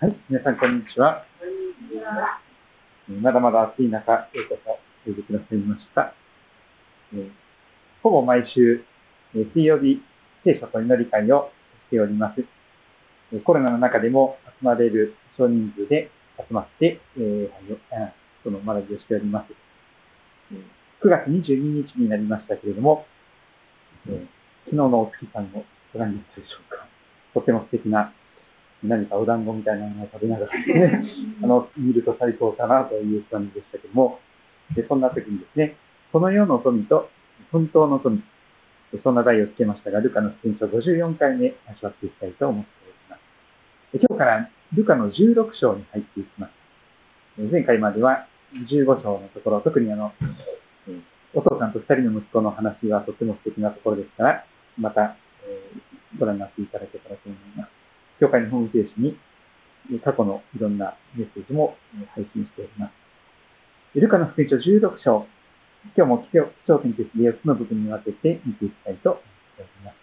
はい、皆さんこんにちは。まだまだ暑い中、ようこそおいでくださいました。えーほぼ毎週、えー水曜日、聖書と祈り会をしております。えーコロナの中でも集まれる少人数で集まって、えーあその学びをしております。えー9月22日になりましたけれども、えー昨日のお月さんをご覧になったでしょうか。とても素敵な何かお団子みたいなものを食べながらね、あの、見ると最高かなという感じでしたけども、でそんな時にですね、この世の富と本当の富、そんな題をつけましたが、ルカの福音書54回目味わっていきたいと思っております。で今日からルカの16章に入っていきます。え前回までは15章のところ、特にあの、えーお父さんと二人の息子の話はとても素敵なところですから、また、えーご覧になっていただけたらと思います。教会のホームページに過去のいろんなメッセージも配信しております。ルカの福音書16章、今日も基調点として4つの部分に分けて見ていきたいと思っております。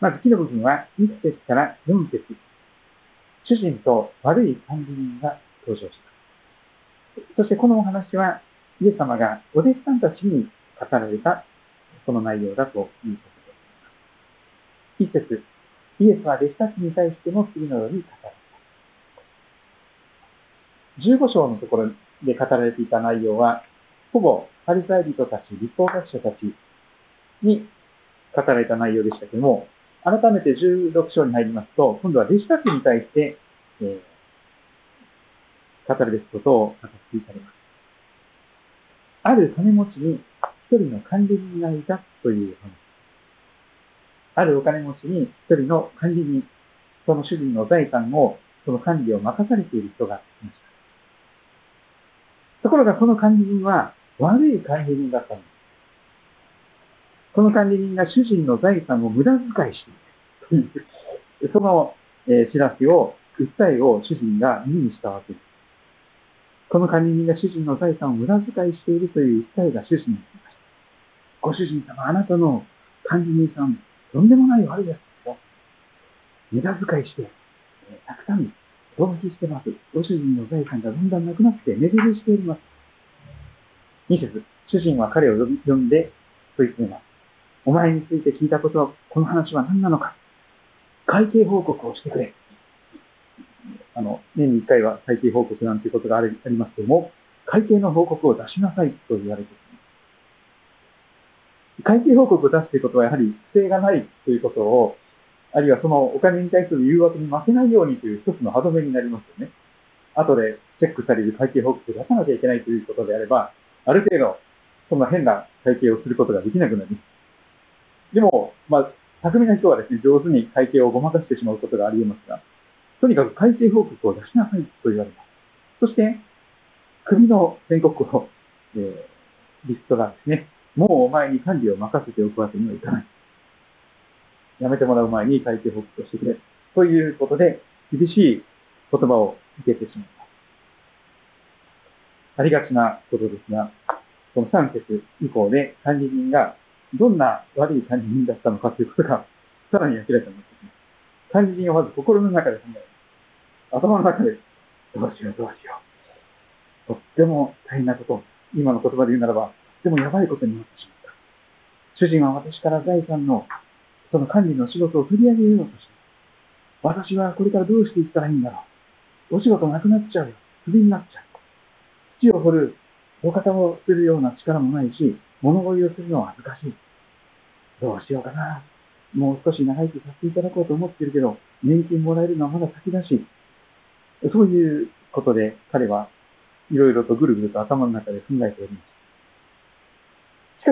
まず、木の部分は1節から4節主人と悪い管理人が登場します。そしてこのお話は、イエス様がお弟子さんたちに語られたその内容だということです。一節、イエスは弟子たちに対しても次のように語られた。15章のところで語られていた内容は、ほぼパリサイ人たち、立法学者たちに語られた内容でしたけども、改めて16章に入りますと、今度は弟子たちに対して、えー語るべきことを語っていかれます。ある金持ちに一人の管理人がいたという話。あるお金持ちに一人の管理人、その主人の財産を、その管理を任されている人がいました。ところがこの管理人は悪い管理人だったんです。この管理人が主人の財産を無駄遣いしている、その、えー知らせを、訴えを主人が耳にしたわけです。この管理人が主人の財産を無駄遣いしているという訴えが主人に来ました。ご主人様、あなたの管理人さん、とんでもない悪いやつです。無駄遣いして、えたくさん浪費してます。ご主人の財産がだんだんなくなって目減りしております。2節主人は彼を呼んで問い詰めます。お前について聞いたことは、この話は何なのか会計報告をしてくれ。あの、年に1回は会計報告なんていうことがありありますけども、会計の報告を出しなさいと言われています。会計報告を出すということはやはり不正がないということを、あるいはそのお金に対する誘惑に負けないようにという一つの歯止めになりますよね。後でチェックされる会計報告を出さなきゃいけないということであれば、ある程度、そんな変な会計をすることができなくなります。でも、まあ、巧みな人はですね、上手に会計をごまかしてしまうことがあり得ますが、とにかく会計報告を出しなさいと言われます。そして、国の宣告を、えーリストがですね、もうお前に管理を任せておくわけにはいかない。やめてもらう前に会計報告をしてくれ。ということで、厳しい言葉を受けてしまいます。ありがちなことですが、この3節以降で管理人がどんな悪い管理人だったのかということがさらに明らかになってきます。管理人はまず心の中で考えます。頭の中で、どうしようどうしよう。とっても大変なこと、今の言葉で言うならば、てもやばいことになってしまった。主人は私から財産の、その管理の仕事を取り上げようとした。私はこれからどうしていったらいいんだろう。お仕事なくなっちゃうよ。クビになっちゃう。土を掘る、土方をするような力もないし、物乞いをするのは恥ずかしい。どうしようかな。もう少し長生きさせていただこうと思ってるけど、年金もらえるのはまだ先だし、そういうことで彼はいろいろとぐるぐると頭の中で考えております。し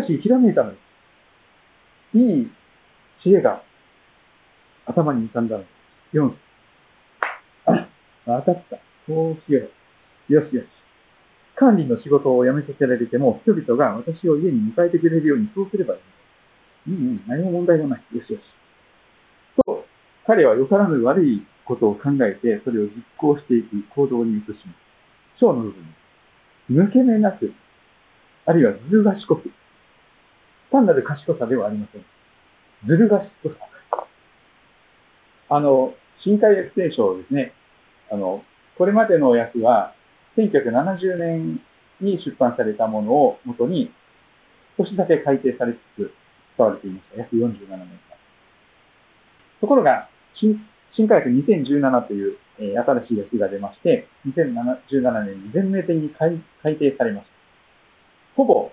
かし、ひらめいたのです。いい知恵が頭に浮かんだのです。4あ、当たった。そうしよう。よしよし。管理の仕事を辞めさせられても、人々が私を家に迎えてくれるようにそうすればいい。うんうん、何も問題もない。よしよし。と、彼はよからぬ悪いことを考えて、それを実行していき、行動に移します。章の部分抜け目なく、あるいはずる賢く。単なる賢さではありません。ずる賢さ。あの、新海訳聖書をですね、あの、これまでの訳は、1970年に出版されたものをもとに、少しだけ改訂されつつ使われていました。約47年間。ところが、新新科学2017という、えー、新しい訳が出まして、2017年に全面的に改改訂されました。ほぼ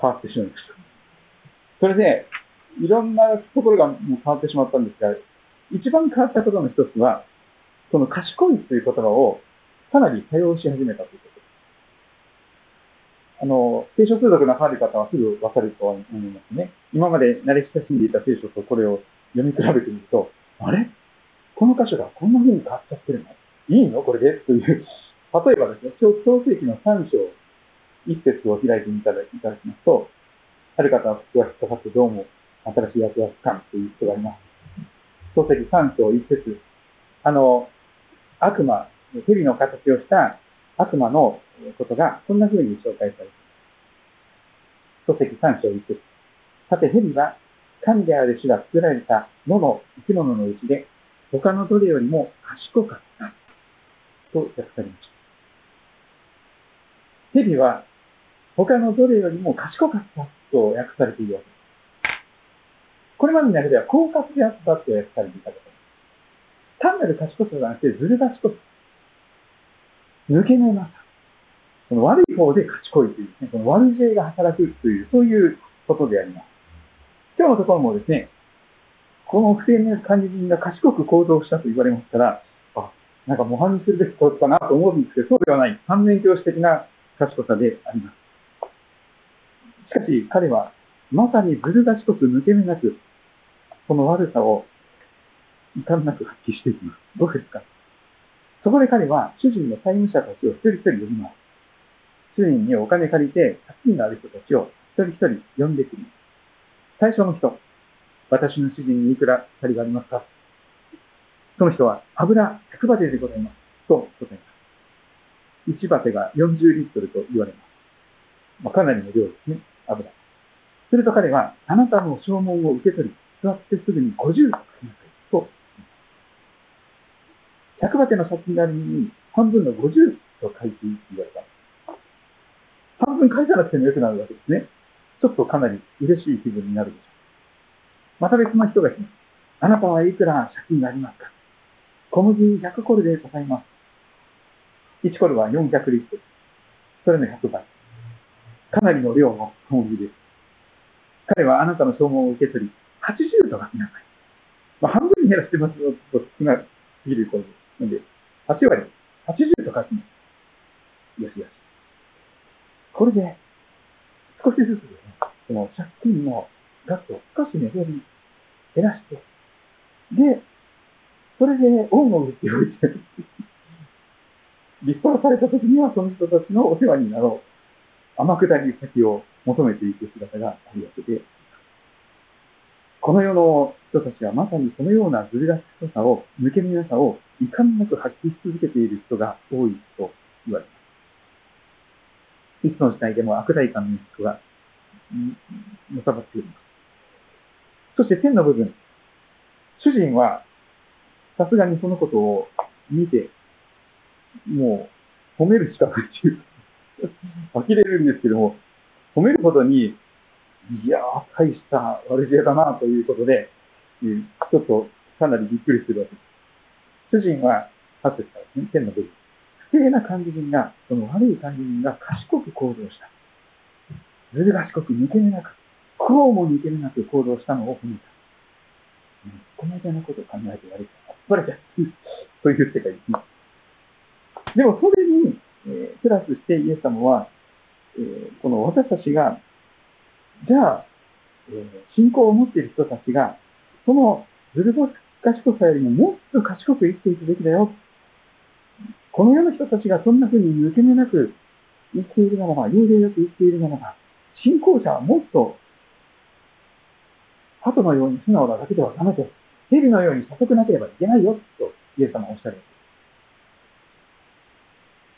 変わってしまいました。それで、いろんなところがもう変わってしまったんですが、一番変わったことの一つは、その賢いという言葉をかなり多用し始めたということです。あの、聖書通読なされる方はすぐわかると思いますね。今まで慣れ親しんでいた聖書とこれを読み比べてみると、あれ？この箇所がこんな風に変わっちゃってるの？いいの？これで？という。例えばですね、創世記の3章、1節を開いてみたらいただきますと、ある方は口が引っかかってどうも新しい役がつかんという人がいます。創世記3章1節あの、悪魔、蛇の形をした悪魔のことがこんな風に紹介されています。創世記3章1節さて蛇は神である主が作られた野の生き物のうちで、他のどれよりも賢かった。と訳されました。蛇は他のどれよりも賢かったと訳されているわけです。これまでの中では狡猾であったと訳されていたことです。単なる賢さではなくてずる賢さ。抜け目なさ。この悪い方で賢いという、ね、この悪知恵が働くという、そういうことであります。今日のところもですね、この不正な管理人が賢く行動したと言われますから、あ、なんか模範にするべきことかなと思うんですけど、そうではない。反面教師的な賢さであります。しかし、彼は、まさにずる賢く抜け目なく、この悪さを遺憾なく発揮していきます。どうですか？そこで彼は、主人の債務者たちを一人一人呼びます。主人にお金借りて、借金がある人たちを一人一人呼んでくる。最初の人、私の主人にいくら借りがありますか？その人は、油100バテでございます。と答えます。1バテが40リットルと言われます。まあ、かなりの量ですね、油。すると彼は、あなたの証文を受け取り、座ってすぐに50と書きなさい。と。100バテの借金があるのに、半分の50と書いていいと言われた。半分書いたなくてもよくなるわけですね。ちょっとかなり嬉しい気分になるでしょう。また別の人が来ます。あなたはいくら借金がありますか小麦100コルでございます。1コルは400リットル。それの100倍。かなりの量の小麦です。彼はあなたの証文を受け取り、80と書きなさい。まあ、半分に減らしてますよと少なすぎることです。ので、8割、80と書きます。よしよし。これで、少しずつですね、その借金の額を少しね、減り、減らして、で、それで恩を売っておいて、立派された時にはその人たちのお世話になろう。天下り先を求めていく姿があるわけで、この世の人たちはまさにそのようなずる賢さを、抜け目なさを遺憾なく発揮し続けている人が多いと言われます。いつの時代でも悪大感の人が、のさばっています。そして天の部分。主人は、さすがにそのことを見て、もう、褒めるしかないっていう。呆れるんですけども、褒めるほどに、いやー、大した悪知恵だなということで、ちょっとかなりびっくりするわけです。主人は、8節からですね、天の部分。不正な管理人が、その悪い管理人が賢く行動した。ずる賢く抜け目なく、こうも抜け目なく行動したのを褒めた。この間のことを考えてやるか、あっぱれだ。そういう世界ですね。でも、それに、えー、プラスしてイエス様は、え、この私たちが、じゃあ、え、信仰を持っている人たちが、そのずる賢さよりももっと賢く生きていくべきだよ。この世の人たちがそんな風に抜け目なく生きているならば、幽霊よく生きているならば、信仰者はもっと、鳩のように素直なだけではダメで、蛇のように遅くなければいけないよ、とイエス様はおっしゃる。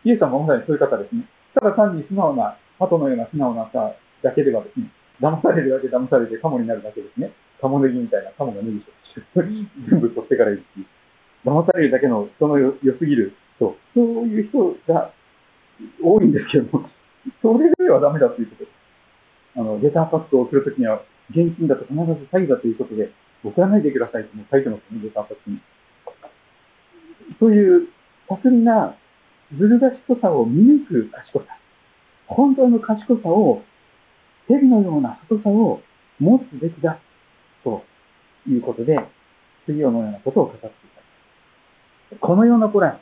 イエス様はまさにそういう方ですね。ただ単に素直な、鳩のような素直なさだけではですね、騙されるだけ騙されてカモになるだけですね。カモネギみたいなカモが脱ぎし、全部取ってからいいし、騙されるだけの人の良すぎる人、そういう人が多いんですけども、それではダメだということです。あの、レターパックを送るときには、現金だと必ず詐欺だということで、送らないでくださいっても書いてますね、レターパックに。そういう巧みなずる賢さを見抜く賢さ。本当の賢さを、蛇のような太さを持つべきだ。ということで、次のようなことを語っていた。このような子ら、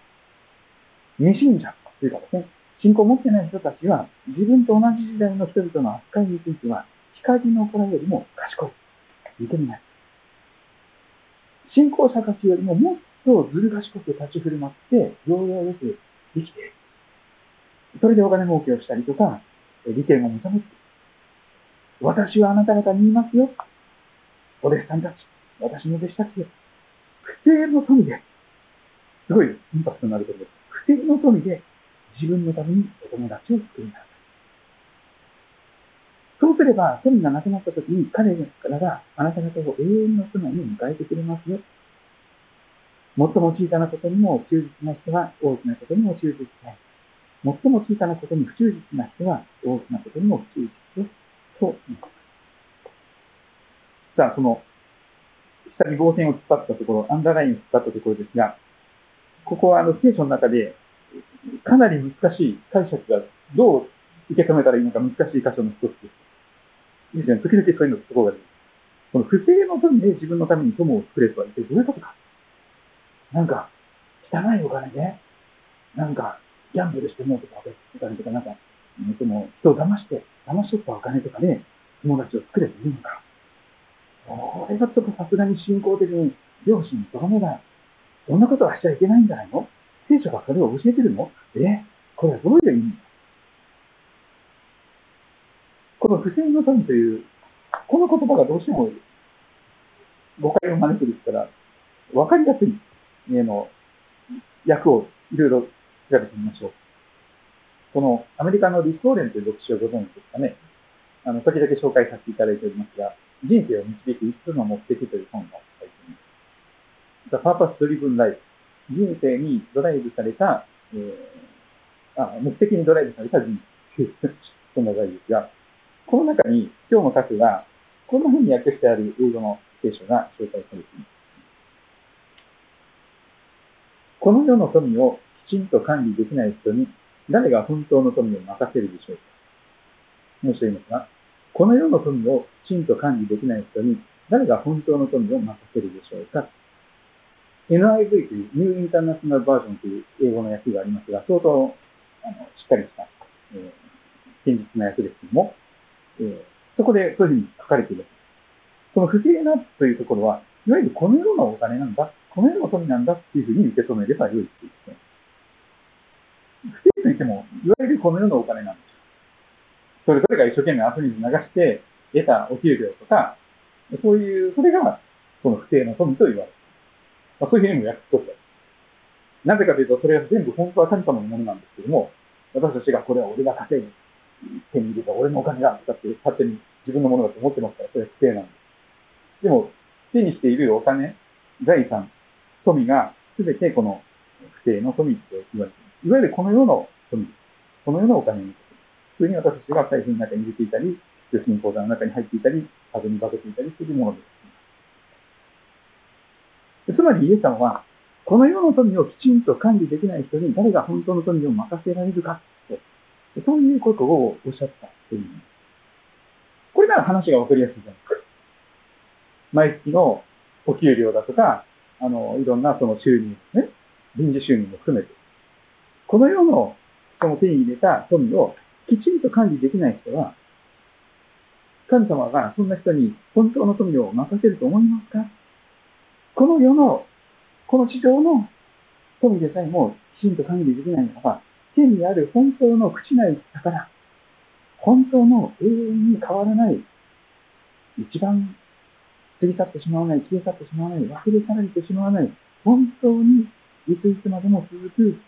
未信者というかですね、信仰を持ってない人たちは、自分と同じ時代の人々の扱いについては、光の子らよりも賢い。認めない。信仰者たちよりももっとずる賢く立ち振る舞って、容量よく生きている。それでお金儲けをしたりとか、利権を認めている。私はあなた方に言いますよ。お弟子さんたち、私の弟子たちよ。不正の富で、すごいインパクトになることです。不正の富で自分のためにお友達を作りなさい。そうすれば、富がなくなった時に彼らがあなた方を永遠の妻に迎えてくれますよ。最も小さなことにも忠実な人は大きなことにも忠実ない。最も小さなことに不忠実な人は大きなことにも不忠実です。と言います。さあ、その、下に棒線を突っ張ったところ、アンダーラインを突っ張ったところですが、ここはあの聖書の中で、かなり難しい解釈がどう受け止めたらいいのか難しい箇所の一つです。ですね、時々そういうのところがある。この不正の富で自分のために友を作れとは一体どういうことか。なんか、汚いお金で、なんか、ギャンブルしてもうとか、たりとか、なんか、でも、人を騙して、騙し取ったお金とかで、友達を作れというのか。これがちょっとさすがに信仰的に、両親にとどめない。そんなことはしちゃいけないんじゃないの？聖書がそれを教えてるの？え？これはどういう意味？この不正の富という、この言葉がどうしても誤解を招くですから、わかりやすい、えの、訳をいろいろ調べてみましょう。このアメリカのリストーレンという牧師をご存知ですかね。あの、時々紹介させていただいておりますが、人生を導く5つの目的という本が書いています。The Purpose Driven Life 人生にドライブされた、えー、あ、目的にドライブされた人生。そんな題ですが、この中に今日の書くが、こんな風に訳してある英語の聖書が紹介されています。この世の富をきちんと管理できない人に誰が本当の富を任せるでしょうか？申し上げますが、この世の富をきちんと管理できない人に誰が本当の富を任せるでしょうか？NIV というニューインターナショナルバージョンという英語の訳がありますが、相当あのしっかりした、えー、堅実な訳ですけども、えー、そこでそういうふうに書かれている。その不正なというところは、いわゆるこの世のお金なんだ、この世の富なんだっていうふうに受け止めれば良いっていうことですね。不正といっても、いわゆるこの世のお金なんですそれぞれが一生懸命遊びに流して得たお給料とか、そういう、それが、その不正の富と言われる。まあ、そういうふうにも訳すことです。なぜかというと、それは全部本当は神様のものなんですけども、私たちがこれは俺が稼いで、手に入れた俺のお金だとかって勝手に自分のものだと思ってますから、それは不正なんです。でも、手にしているお金、財産、富が全てこの不正の富って言われています。いわゆるこの世の富、この世のお金に普通に私たちが財布の中に入れていたり、預金口座の中に入っていたり、風に化けていたりするものです。つまりイエス様は、この世の富をきちんと管理できない人に誰が本当の富を任せられるかそういうことをおっしゃったという。これなら話がわかりやすいじゃないですか。毎月のお給料だとか、あの、いろんなその収入ですね、臨時収入も含めて、この世のその手に入れた富をきちんと管理できない人は、神様がそんな人に本当の富を任せると思いますか？この世の、この地上の富でさえもきちんと管理できないのは、天にある本当の朽ちない宝、本当の永遠に変わらない、一番過ぎ去ってしまわない、消え去ってしまわない、忘れ去られてしまわない、本当にいついつまでも続く、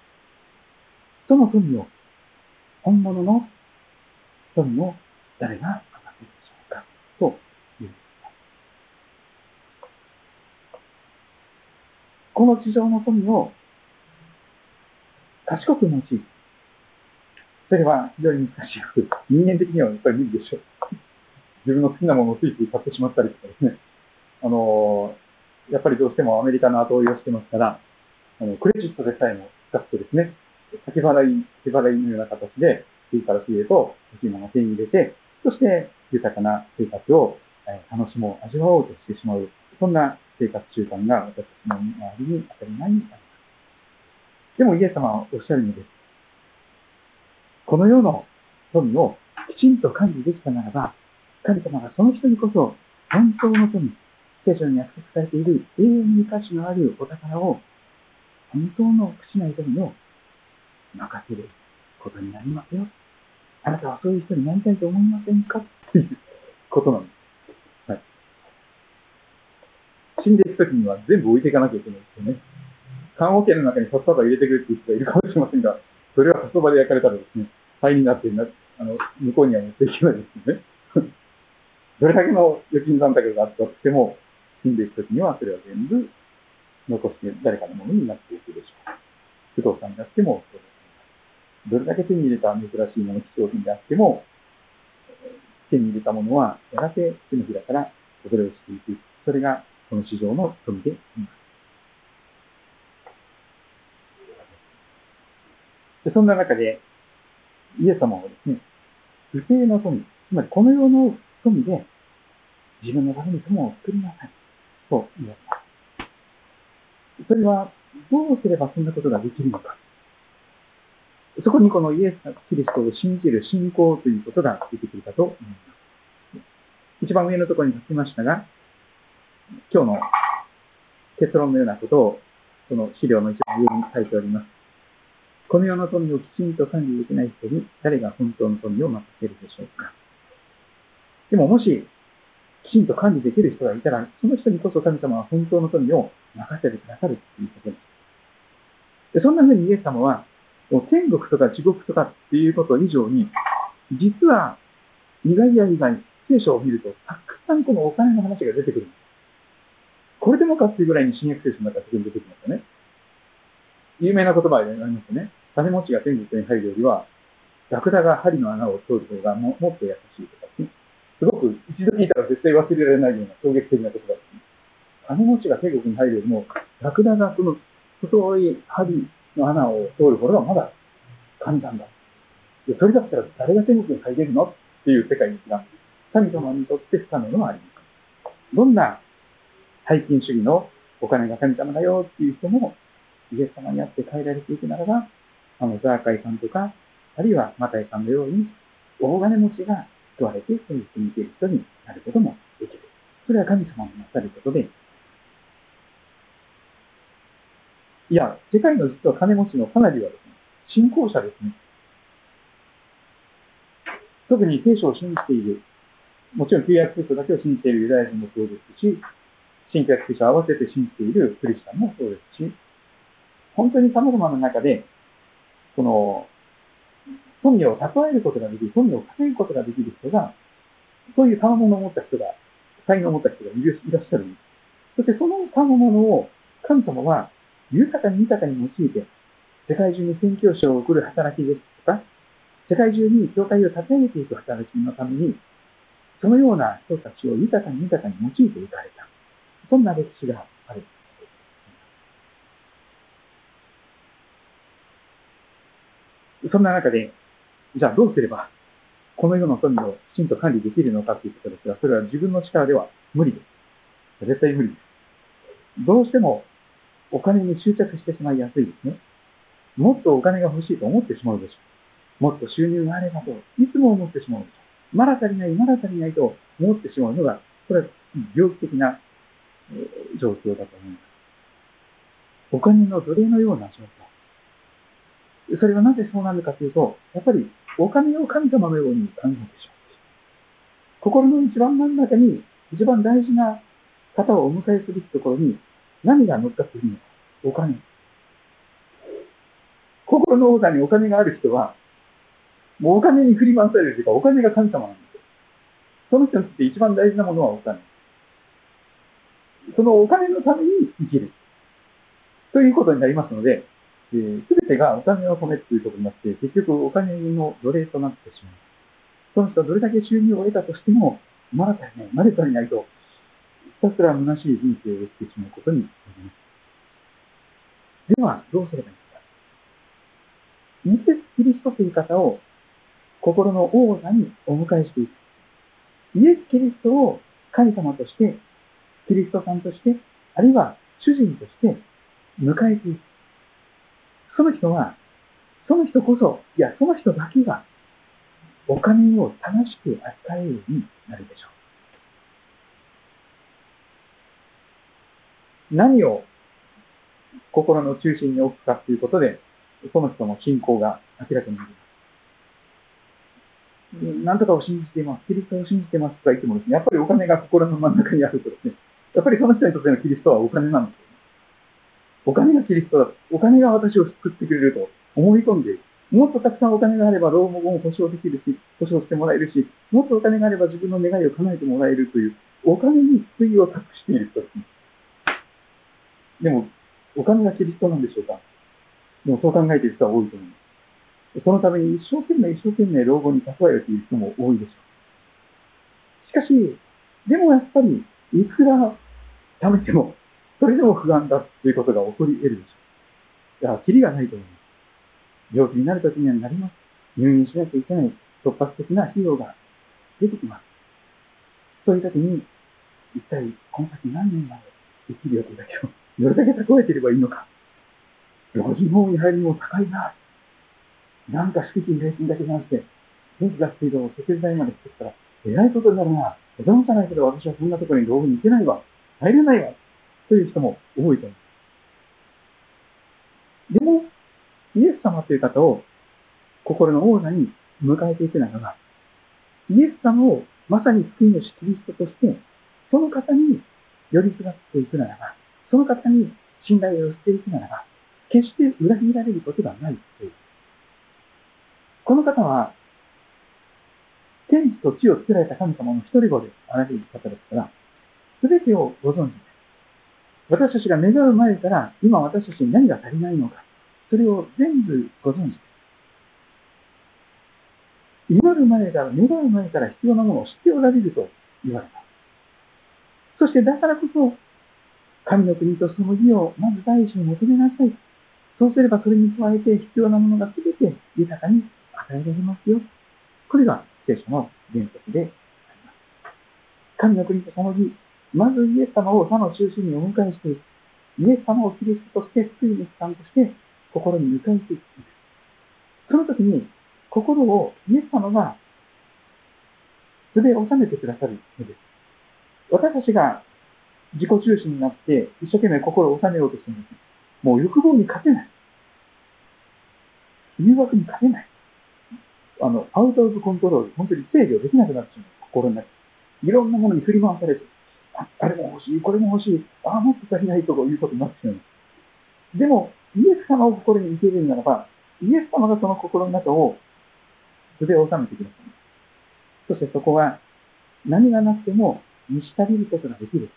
その富を、本物の富を誰が語っているでしょうか、というこの地上の富を賢く用いる。それは非常に難しいことです。人間的にはやっぱり無理でしょう。自分の好きなものをついつい買ってしまったりとかですね。あのやっぱりどうしてもアメリカの後追いをしてますから、あのクレジットでさえも使ってですね、先払い、手払いのような形で、次から次へと欲しいものを手に入れて、そして豊かな生活を楽しもう、味わおうとしてしまう、そんな生活習慣が私たちの周りに当たり前にあります。でもイエス様はおっしゃるのです。この世の富をきちんと管理できたならば、神様がその人にこそ本当の富、聖書に約束されている永遠に価値のあるお宝を、本当の口な富を任せることになりますよ。あなたはそういう人になりたいと思いませんか？っていうことなんです。はい。死んでいくときには全部置いていかなきゃいけないですよね。看護券の中にさっさと入れてくるっていう人がいるかもしれませんが、それはそばで焼かれたらですね、灰になってな、あの、向こうには持っていけないですよね。どれだけの預金残高があったとしても、死んでいくときにはそれは全部残して誰かのものになっていくでしょう。不動産であってもそうです。どれだけ手に入れた珍しいもの、貴重品であっても、手に入れたものはやがて手のひらからそれをしていく。それがこの市場の富であります。でそんな中で、イエス様はですね、不正の富、つまりこの世の富で自分のために友を作りなさい。と言われます。それは、どうすればそんなことができるのか。そこにこのイエス・キリストを信じる信仰ということが出てくるかと思います。一番上のところに書きましたが、今日の結論のようなことを、その資料の一番上に書いております。この世の富をきちんと管理できない人に誰が本当の富を任せるでしょうか。でももしきちんと管理できる人がいたら、その人にこそ神様は本当の富を任せてくださるということです。そんな風にイエス様は、天国とか地獄とかっていうこと以上に、実は意外や意外、聖書を見ると、たくさんこのお金の話が出てくるんです。これでもかっていうぐらいに新約聖書の中で出てきますよね。有名な言葉でありますね。金持ちが天国に入るよりは、ラクダが針の穴を通る方がももっと優しいとかです、ね、すごく一度聞いたら絶対忘れられないような衝撃的な言葉です、ね。金持ちが天国に入るよりも、ラクダがその細い針の穴を通る頃はまだ簡単だ。でそれだったら誰が天国に入れるの？っていう世界ですが、神様にとって不可能のはあります。どんな背金主義のお金が神様だよ？っていう人も、イエス様にあって変えられていくならば、あの、ザーカイさんとか、あるいはマタイさんのように、大金持ちが救われて、そういう人にいる人になることもできる。それは神様のなさることで、いや、世界の実は金持ちのかなりはですね、信仰者ですね。特に聖書を信じている、もちろん旧約聖書だけを信じているユダヤ人もそうですし、新約聖書を合わせて信じているクリスチャンもそうですし、本当に様々な中で、この、富を蓄えることができる、富を稼ぐことができる人が、そういう賜物を持った人が、才能を持った人がいらっしゃるんです。そしてその賜物を神様は豊かに豊かに用いて、世界中に宣教師を送る働きですとか、世界中に教会を立て上げていく働きのために、そのような人たちを豊かに豊かに用いていかれた。そんな歴史がある。そんな中で、じゃあどうすれば、この世の富をきちんと管理できるのかということですが、それは自分の力では無理です。絶対無理です。どうしてもお金に執着してしまいやすいですね。もっとお金が欲しいと思ってしまうでしょう。もっと収入があればと、いつも思ってしまうでしょう。まだ足りない、まだ足りないと思ってしまうのが、これは病気的な、状況だと思います。お金の奴隷のような状況。それはなぜそうなるかというと、やっぱりお金を神様のように考えてしまう。心の一番真ん中に一番大事な方をお迎えするところに何が乗っかっているのか。お金。心の王座にお金がある人は、もうお金に振り回されるというか、お金が神様なんですよ。その人にとって一番大事なものはお金。そのお金のために生きる。ということになりますので、す、え、べ、てがお金を止めということになって、結局お金の奴隷となってしまう。その人はどれだけ収入を得たとしても、まだ足りない、まだ足りないと、ひたすら虚しい人生を生きてしまうことになります。では、どうすればいいですかイエス・キリストという方を心の王座にお迎えしていく。イエス・キリストを神様として、キリストさんとして、あるいは主人として迎えていく。その人は、その人こそ、いや、その人だけが、お金を楽しく扱えるようになるでしょう。何を心の中心に置くかということで、その人の信仰が明らかになります。何とかを信じています。キリストを信じてますとか言ってもですね、やっぱりお金が心の真ん中にあるとですね、やっぱりその人にとってのキリストはお金なんですよ。お金がキリストだ。お金が私を救ってくれると思い込んでいる。もっとたくさんお金があれば老後も保証できるし、保証してもらえるし、もっとお金があれば自分の願いを叶えてもらえるという、お金に救いを託している人です。でも、お金がキリストなんでしょうか？でもそう考えている人は多いと思います。そのために一生懸命一生懸命老後に蓄えるという人も多いでしょう。しかし、でもやっぱり、いくら貯めてもそれでも不安だということが起こり得るでしょう。だから、キリがないと思います。病気になるときにはなります。入院しなきゃいけない突発的な費用が出てきます。そういうときに、一体この先何年まで生きる予定だけ？ど、どれだけ蓄えていればいいのか。老人ホームに入りも高いな。なんか敷金、礼金だけじゃなくて、電気ガス水道を設定代までしてたら、えらいことになるな。子供じゃないけど私はそんなところに老後に行けないわ。入れないわ。という人も多いと思います。でも、イエス様という方を心の王座に迎えていくならば、イエス様をまさに救い主キリストとして、その方に寄りすがっていくならば、その方に信頼を寄せていくならば、決して裏切られることがないという。この方は、天地と地を作られた神様の一人子であられる方ですから、すべてをご存知です。私たちが願う前から、今私たちに何が足りないのか、それを全部ご存知です。祈る前から、願う前から必要なものを知っておられると言われます。そしてだからこそ、神の国とその義をまず第一に求めなさい。そうすればそれに加えて必要なものが全て豊かに与えられますよ。これが聖書の原則であります。神の国とその義、まずイエス様を他の中心にお迎えしていく。イエス様をキリストとして救い主さんとして心に迎えていく。その時に心をイエス様が素で収めてくださるのです。私たちが自己中心になって一生懸命心を収めようとするんです。もう欲望に勝てない。誘惑に勝てない。あの、アウトオブコントロール、本当に制御できなくなってしまう。心の中。いろんなものに振り回されて、ああれも欲しい、これも欲しい、ああ、もっと足りないということになってしまう。でも、イエス様を心に受け入れるならば、イエス様がその心の中を筆を収めてください。そしてそこは、何がなくても満ち足りることができる。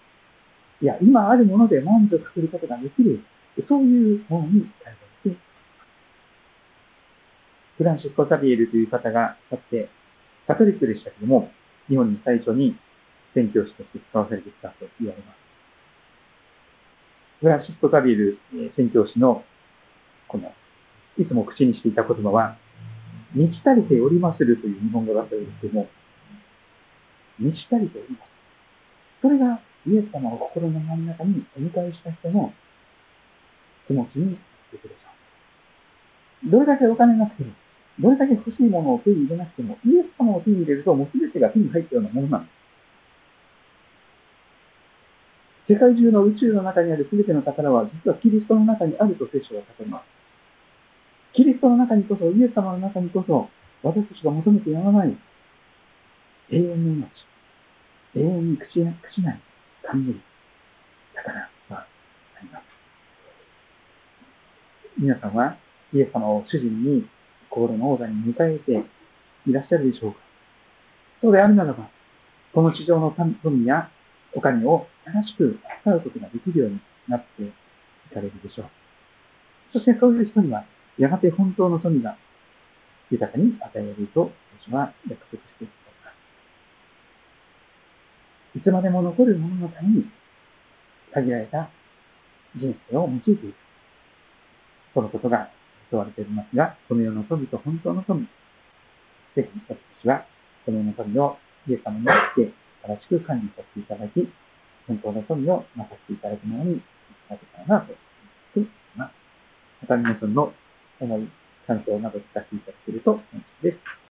いや、今あるもので満足することができる。そういうものに変えていフランシスコ・サビエルという方が、かつてカトリックでしたけども、日本に最初に宣教師として使わされてきたと言われます。フランシスコ・ザビエル宣教師の、この、いつも口にしていた言葉は、満ち足りておりまするという日本語だったんですけども、満ち足りております。それがイエス様を心の真ん中にお迎えした人の気持ちになってくでしょう。どれだけお金なくても、どれだけ欲しいものを手に入れなくても、イエス様を手に入れるともう全てが手に入ったようなものなんです。世界中の宇宙の中にある全ての宝は、実はキリストの中にあると聖書は語ります。キリストの中にこそ、イエス様の中にこそ、私たちが求めてやまない永遠の命、永遠に朽ちない神より宝があります。皆さんは、イエス様を主人に心の王座に迎えていらっしゃるでしょうかそうであるならば、この地上の富やお金を正しく扱うことができるようになっていかれるでしょう。そしてそういう人には、やがて本当の富が豊かに与えられると、私は約束しています。いつまでも残るもののために、限られた人生を用いていく。そのことが問われておりますが、この世の富と本当の富、ぜひ私はこの世の富をイエス様によって正しく管理させていただき、本当の富を任せていただくものにいただけたらなと思っています。また皆さんの思い、感想など聞かせていただけると嬉しいです。